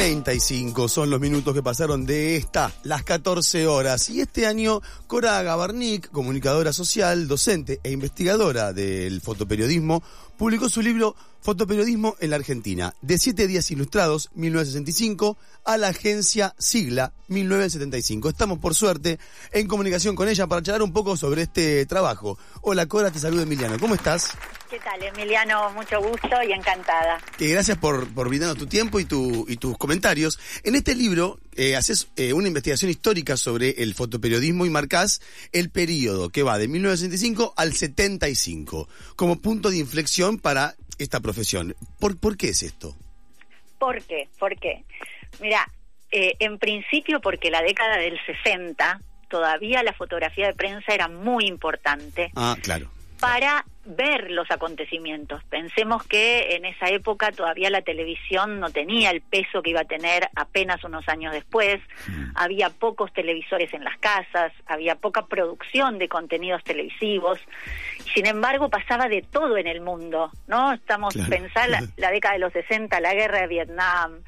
35 son los minutos que pasaron de esta, las 14 horas. Y este año, Cora Gabarnik, comunicadora social, docente e investigadora del fotoperiodismo, publicó su libro Fotoperiodismo en la Argentina, de siete días ilustrados, 1965, a la agencia Sigla, 1975. Estamos, por suerte, en comunicación con ella para charlar un poco sobre este trabajo. Hola, Cora, te saludo Emiliano. ¿Cómo estás? ¿Qué tal, Emiliano? Mucho gusto y encantada. Eh, gracias por, por brindarnos tu tiempo y, tu, y tus comentarios. En este libro eh, haces eh, una investigación histórica sobre el fotoperiodismo y marcás el periodo que va de 1965 al 75 como punto de inflexión para esta profesión. ¿Por, por qué es esto? ¿Por qué? ¿Por qué? Mira, eh, en principio porque la década del 60 todavía la fotografía de prensa era muy importante. Ah, claro. Para ver los acontecimientos. Pensemos que en esa época todavía la televisión no tenía el peso que iba a tener apenas unos años después, había pocos televisores en las casas, había poca producción de contenidos televisivos, sin embargo pasaba de todo en el mundo, ¿no? Estamos pensando la, la década de los 60, la guerra de Vietnam,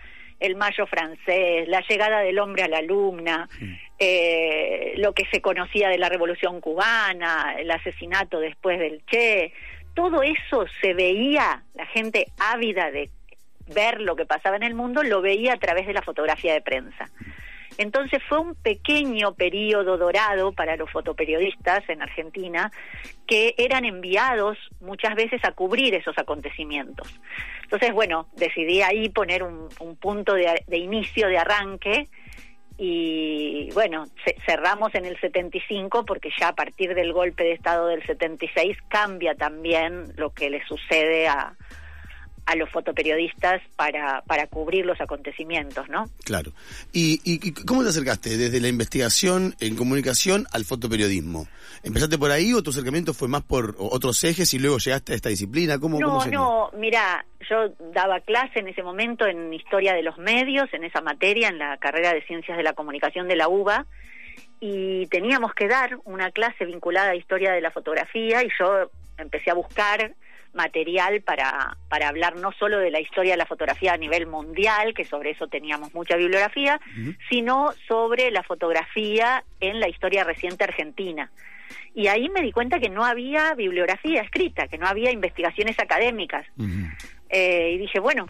el mayo francés, la llegada del hombre a la luna, eh, lo que se conocía de la revolución cubana, el asesinato después del Che, todo eso se veía, la gente ávida de ver lo que pasaba en el mundo, lo veía a través de la fotografía de prensa. Entonces fue un pequeño periodo dorado para los fotoperiodistas en Argentina que eran enviados muchas veces a cubrir esos acontecimientos. Entonces, bueno, decidí ahí poner un, punto de, inicio, de arranque, y bueno, cerramos en el 75 porque ya a partir del golpe de Estado del 76 cambia también lo que le sucede a, a los fotoperiodistas para, para cubrir los acontecimientos, ¿no? Claro. ¿Y, ¿Y cómo te acercaste desde la investigación en comunicación al fotoperiodismo? ¿Empezaste por ahí o tu acercamiento fue más por otros ejes y luego llegaste a esta disciplina? ¿Cómo, no, no, mira, yo daba clase en ese momento en Historia de los Medios, en esa materia, en la carrera de Ciencias de la Comunicación de la UBA, y teníamos que dar una clase vinculada a Historia de la Fotografía y yo empecé a buscar material para, para hablar no solo de la historia de la fotografía a nivel mundial, que sobre eso teníamos mucha bibliografía, sino sobre la fotografía en la historia reciente argentina. Y ahí me di cuenta que no había bibliografía escrita, que no había investigaciones académicas. Eh, y dije, bueno,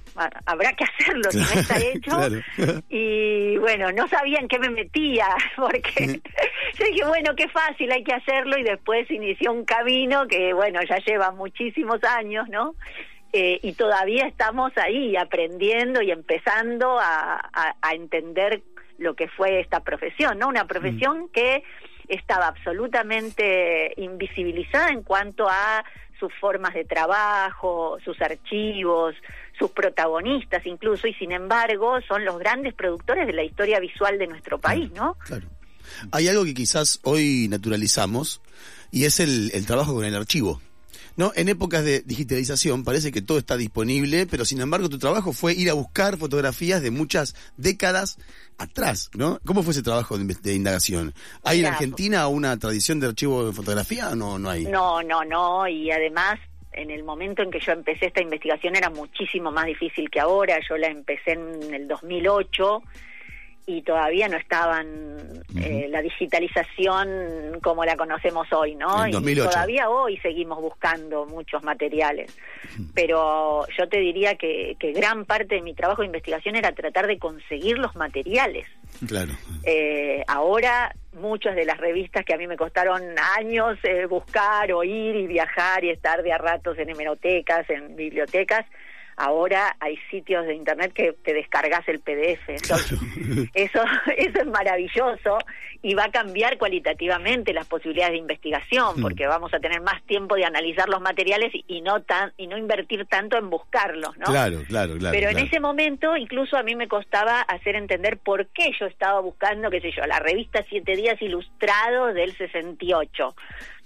habrá que hacerlo, si no está hecho. Y bueno, no sabía en qué me metía, porque yo dije, bueno, qué fácil, hay que hacerlo. Y después inició un camino que, bueno, ya lleva muchísimos años, ¿no? Eh, y todavía estamos ahí aprendiendo y empezando a, a, entender lo que fue esta profesión, ¿no? Una profesión que estaba absolutamente invisibilizada en cuanto a sus formas de trabajo, sus archivos, sus protagonistas incluso, y sin embargo son los grandes productores de la historia visual de nuestro país, ¿no? Claro. Hay algo que quizás hoy naturalizamos y es el, el trabajo con el archivo. ¿No? En épocas de digitalización parece que todo está disponible, pero sin embargo tu trabajo fue ir a buscar fotografías de muchas décadas atrás, ¿no? ¿Cómo fue ese trabajo de, indagación? ¿Hay en Argentina una tradición de archivo de fotografía o no, no hay? No, no, no, y además en el momento en que yo empecé esta investigación era muchísimo más difícil que ahora, yo la empecé en el 2008 y todavía no estaban eh, la digitalización como la conocemos hoy, ¿no? Y todavía hoy seguimos buscando muchos materiales. Pero yo te diría que, que, gran parte de mi trabajo de investigación era tratar de conseguir los materiales. Claro. Eh, ahora muchas de las revistas que a mí me costaron años eh, buscar, oír y viajar y estar de a ratos en hemerotecas, en bibliotecas, ahora hay sitios de internet que te descargas el PDF. Eso, eso, es maravilloso y va a cambiar cualitativamente las posibilidades de investigación, hmm. porque vamos a tener más tiempo de analizar los materiales y, no tan y no invertir tanto en buscarlos, ¿no? Claro, claro, claro. Pero en ese momento incluso a mí me costaba hacer entender por qué yo estaba buscando, qué sé yo, la revista Siete Días Ilustrados del 68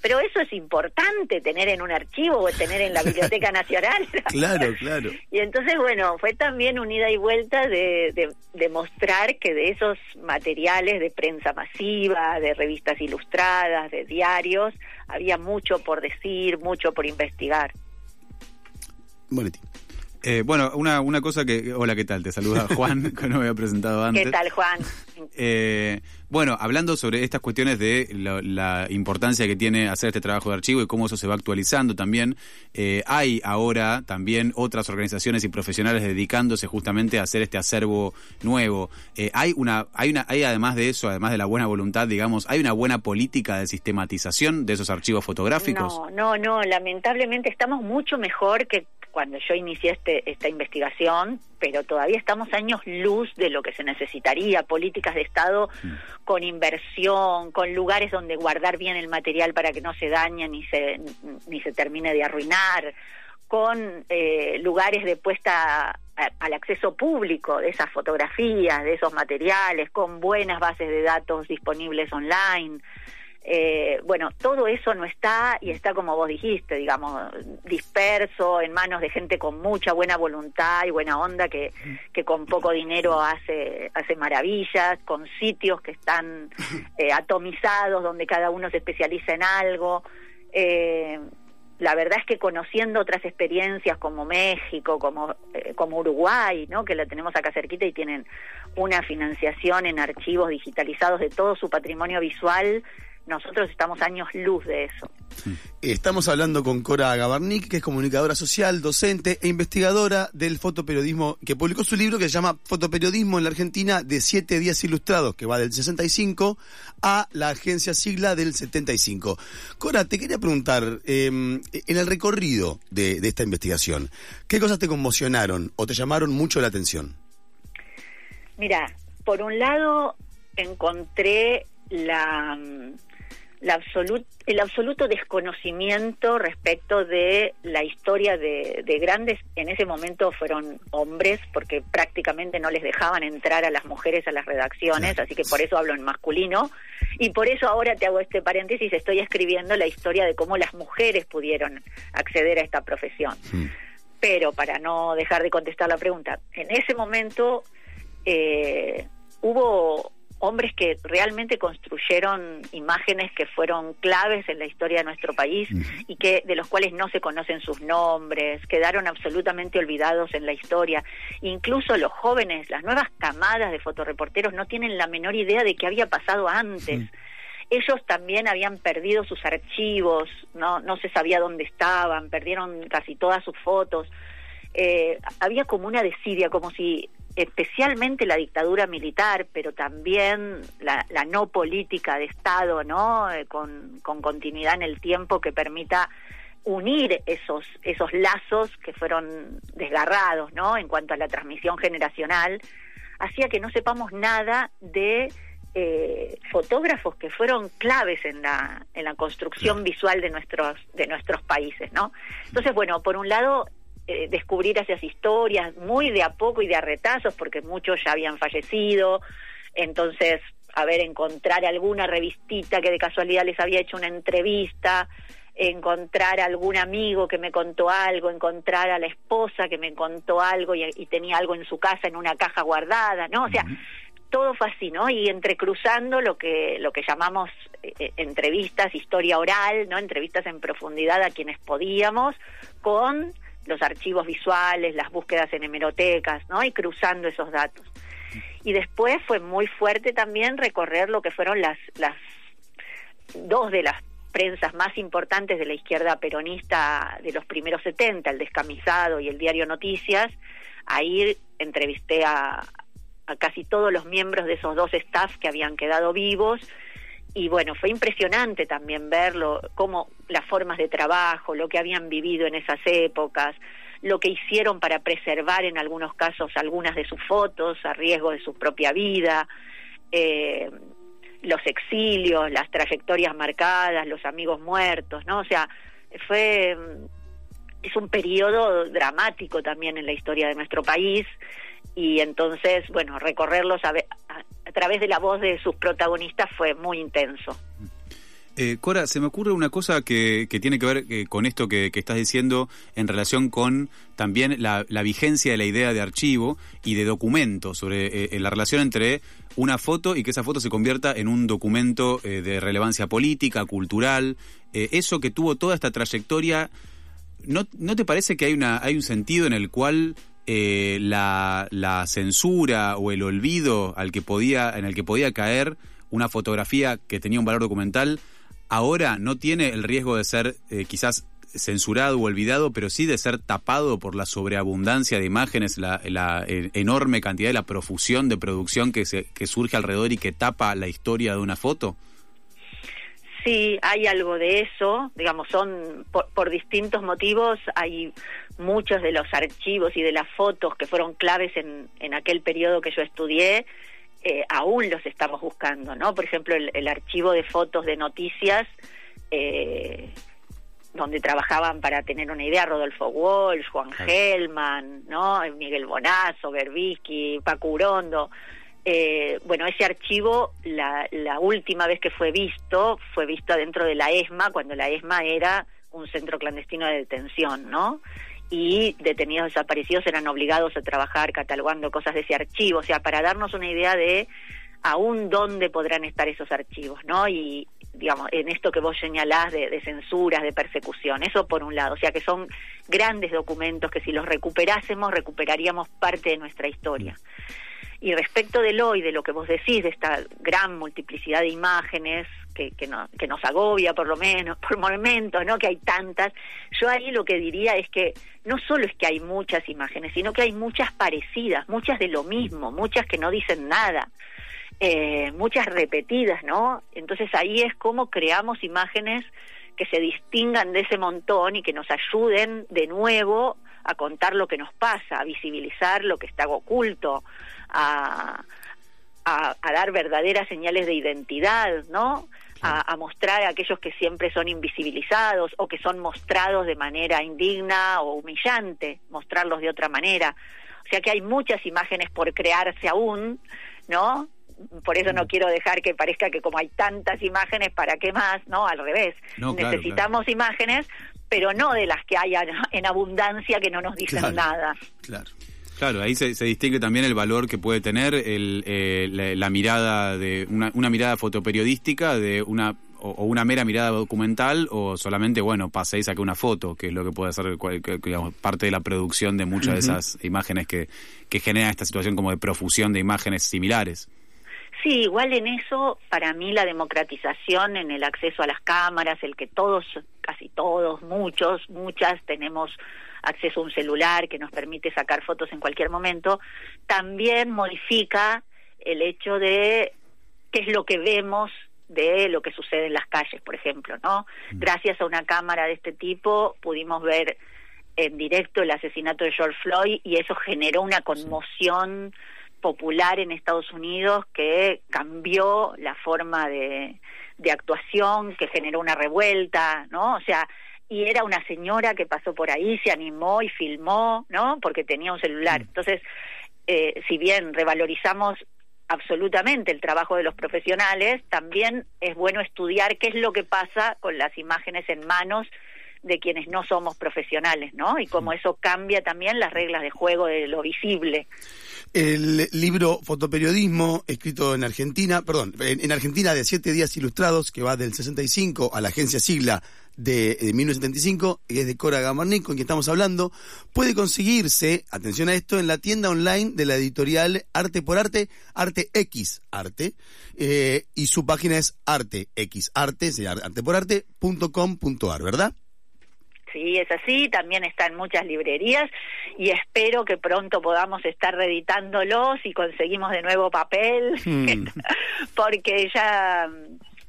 pero eso es importante tener en un archivo o tener en la Biblioteca Nacional. claro, claro. Y entonces, bueno, fue también un ida y vuelta de, de, mostrar que de esos materiales de prensa masiva, de revistas ilustradas, de diarios, había mucho por decir, mucho por investigar. Bueno, Eh, bueno, una, una cosa que... Hola, ¿qué tal? Te saluda Juan, que no me había presentado antes. ¿Qué tal, Juan? Eh, bueno, hablando sobre estas cuestiones de la, importancia que tiene hacer este trabajo de archivo y cómo eso se va actualizando también, eh, hay ahora también otras organizaciones y profesionales dedicándose justamente a hacer este acervo nuevo. hay una, hay una, hay además de eso, además de la buena voluntad, digamos, hay una buena política de sistematización de esos archivos fotográficos. No, no, no. Lamentablemente estamos mucho mejor que cuando yo inicié este, esta investigación, pero todavía estamos años luz de lo que se necesitaría, de Estado con inversión, con lugares donde guardar bien el material para que no se dañe ni se, ni se termine de arruinar, con eh, lugares de puesta al acceso público de esas fotografías, de esos materiales, con buenas bases de datos disponibles online. Eh, bueno, todo eso no está y está como vos dijiste, digamos, disperso en manos de gente con mucha buena voluntad y buena onda que, que con poco dinero hace, hace maravillas, con sitios que están eh, atomizados donde cada uno se especializa en algo. Eh, la verdad es que conociendo otras experiencias como México, como, como Uruguay, ¿no? que la tenemos acá cerquita y tienen una financiación en archivos digitalizados de todo su patrimonio visual, nosotros estamos años luz de eso. Estamos hablando con Cora Gabarnik, que es comunicadora social, docente e investigadora del fotoperiodismo, que publicó su libro que se llama Fotoperiodismo en la Argentina de siete días ilustrados, que va del 65 a la agencia sigla del 75. Cora, te quería preguntar, em, en el recorrido de, de esta investigación, ¿qué cosas te conmocionaron o te llamaron mucho la atención? Mira, por un lado encontré la el absoluto desconocimiento respecto de la historia de, grandes, en ese momento fueron hombres, porque prácticamente no les dejaban entrar a las mujeres a las redacciones, así que por eso hablo en masculino, y por eso ahora te hago este paréntesis, estoy escribiendo la historia de cómo las mujeres pudieron acceder a esta profesión. Pero para no dejar de contestar la pregunta, en ese momento eh, hubo hombres que realmente construyeron imágenes que fueron claves en la historia de nuestro país y que de los cuales no se conocen sus nombres, quedaron absolutamente olvidados en la historia. Incluso los jóvenes, las nuevas camadas de fotoreporteros no tienen la menor idea de qué había pasado antes. Ellos también habían perdido sus archivos, no no se sabía dónde estaban, perdieron casi todas sus fotos. Eh, había como una desidia, como si especialmente la dictadura militar, pero también la, no política de Estado, ¿no? Eh, con, continuidad en el tiempo que permita unir esos esos lazos que fueron desgarrados, ¿no? En cuanto a la transmisión generacional, hacía que no sepamos nada de eh, fotógrafos que fueron claves en la en la construcción visual de nuestros de nuestros países, ¿no? Entonces, bueno, por un lado eh, descubrir esas historias muy de a poco y de a retazos, porque muchos ya habían fallecido. Entonces, a ver, encontrar alguna revistita que de casualidad les había hecho una entrevista, encontrar algún amigo que me contó algo, encontrar a la esposa que me contó algo y, tenía algo en su casa en una caja guardada, ¿no? O sea, todo fue así, ¿no? Y entrecruzando lo que lo que llamamos eh, eh, entrevistas, historia oral, ¿no? Entrevistas en profundidad a quienes podíamos con los archivos visuales, las búsquedas en hemerotecas, ¿no? Y cruzando esos datos. Y después fue muy fuerte también recorrer lo que fueron las, las dos de las prensas más importantes de la izquierda peronista de los primeros 70, el Descamisado y el Diario Noticias. Ahí entrevisté a, a casi todos los miembros de esos dos staff que habían quedado vivos y bueno, fue impresionante también verlo, cómo las formas de trabajo, lo que habían vivido en esas épocas, lo que hicieron para preservar en algunos casos algunas de sus fotos a riesgo de su propia vida, eh, los exilios, las trayectorias marcadas, los amigos muertos, ¿no? O sea, fue es un periodo dramático también en la historia de nuestro país y entonces, bueno, recorrerlos a, a través de la voz de sus protagonistas fue muy intenso. Eh, Cora, se me ocurre una cosa que, que tiene que ver eh, con esto que, estás diciendo en relación con también la, vigencia de la idea de archivo y de documento, sobre eh, la relación entre una foto y que esa foto se convierta en un documento de relevancia política, cultural, eso que tuvo toda esta trayectoria ¿no, ¿no te parece que hay, una, hay un sentido en el cual eh, la, la censura o el olvido al que podía, en el que podía caer una fotografía que tenía un valor documental, ahora no tiene el riesgo de ser eh, quizás censurado o olvidado, pero sí de ser tapado por la sobreabundancia de imágenes, la, enorme cantidad de la profusión de producción que, se, que surge alrededor y que tapa la historia de una foto? Sí, hay algo de eso, digamos, son por, por, distintos motivos, hay muchos de los archivos y de las fotos que fueron claves en, en aquel periodo que yo estudié, eh, aún los estamos buscando, ¿no? Por ejemplo, el, el archivo de fotos de noticias, eh, donde trabajaban para tener una idea Rodolfo Walsh, Juan Gelman, ¿no? Miguel Bonazo, Berbisky, Paco Urondo. Eh, bueno, ese archivo, la, la última vez que fue visto, fue visto adentro de la ESMA, cuando la ESMA era un centro clandestino de detención, ¿no? Y detenidos desaparecidos eran obligados a trabajar catalogando cosas de ese archivo, o sea, para darnos una idea de aún dónde podrán estar esos archivos, ¿no? Y, digamos, en esto que vos señalás de, de, censuras, de persecución, eso por un lado, o sea que son grandes documentos que si los recuperásemos, recuperaríamos parte de nuestra historia. Y respecto del hoy, de lo que vos decís, de esta gran multiplicidad de imágenes que, que, no, que nos agobia por lo menos, por momentos, ¿no? Que hay tantas, yo ahí lo que diría es que no solo es que hay muchas imágenes, sino que hay muchas parecidas, muchas de lo mismo, muchas que no dicen nada eh, muchas repetidas, ¿no? Entonces ahí es como creamos imágenes que se distingan de ese montón y que nos ayuden de nuevo a contar lo que nos pasa, a visibilizar lo que está oculto, a, a, a dar verdaderas señales de identidad, ¿no? A, a, mostrar a aquellos que siempre son invisibilizados o que son mostrados de manera indigna o humillante, mostrarlos de otra manera. O sea que hay muchas imágenes por crearse aún, ¿no? por eso no quiero dejar que parezca que como hay tantas imágenes, ¿para qué más? No, al revés. No, claro, Necesitamos claro. imágenes, pero no de las que hay en abundancia que no nos dicen claro, nada. Claro. Claro, ahí se, se, distingue también el valor que puede tener el, eh, la, la, mirada de una, una, mirada fotoperiodística de una o, o, una mera mirada documental o solamente bueno pasé y saqué una foto que es lo que puede ser digamos, parte de la producción de muchas uh -huh. de esas imágenes que, que genera esta situación como de profusión de imágenes similares. Sí, igual en eso, para mí la democratización en el acceso a las cámaras, el que todos, casi todos, muchos, muchas tenemos acceso a un celular que nos permite sacar fotos en cualquier momento, también modifica el hecho de qué es lo que vemos de lo que sucede en las calles, por ejemplo, ¿no? Gracias a una cámara de este tipo pudimos ver en directo el asesinato de George Floyd y eso generó una conmoción popular en Estados Unidos que cambió la forma de, de actuación, que generó una revuelta, ¿no? O sea, y era una señora que pasó por ahí, se animó y filmó, ¿no? Porque tenía un celular. Entonces, eh, si bien revalorizamos absolutamente el trabajo de los profesionales, también es bueno estudiar qué es lo que pasa con las imágenes en manos de quienes no somos profesionales, ¿no? Y cómo eso cambia también las reglas de juego de lo visible. El libro Fotoperiodismo, escrito en Argentina, perdón, en Argentina de siete días ilustrados, que va del 65 a la agencia Sigla de, de 1975, y es de Cora Gamarnik, con quien estamos hablando, puede conseguirse, atención a esto, en la tienda online de la editorial Arte por Arte, Arte X Arte, eh, y su página es Arte X Arte, arteporarte.com.ar, ¿verdad? Sí, es así, también está en muchas librerías y espero que pronto podamos estar reeditándolos y conseguimos de nuevo papel, hmm. porque ya,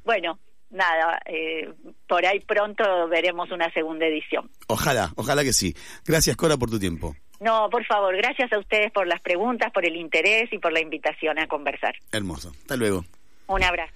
bueno, nada, eh, por ahí pronto veremos una segunda edición. Ojalá, ojalá que sí. Gracias, Cora, por tu tiempo. No, por favor, gracias a ustedes por las preguntas, por el interés y por la invitación a conversar. Hermoso. Hasta luego. Un abrazo.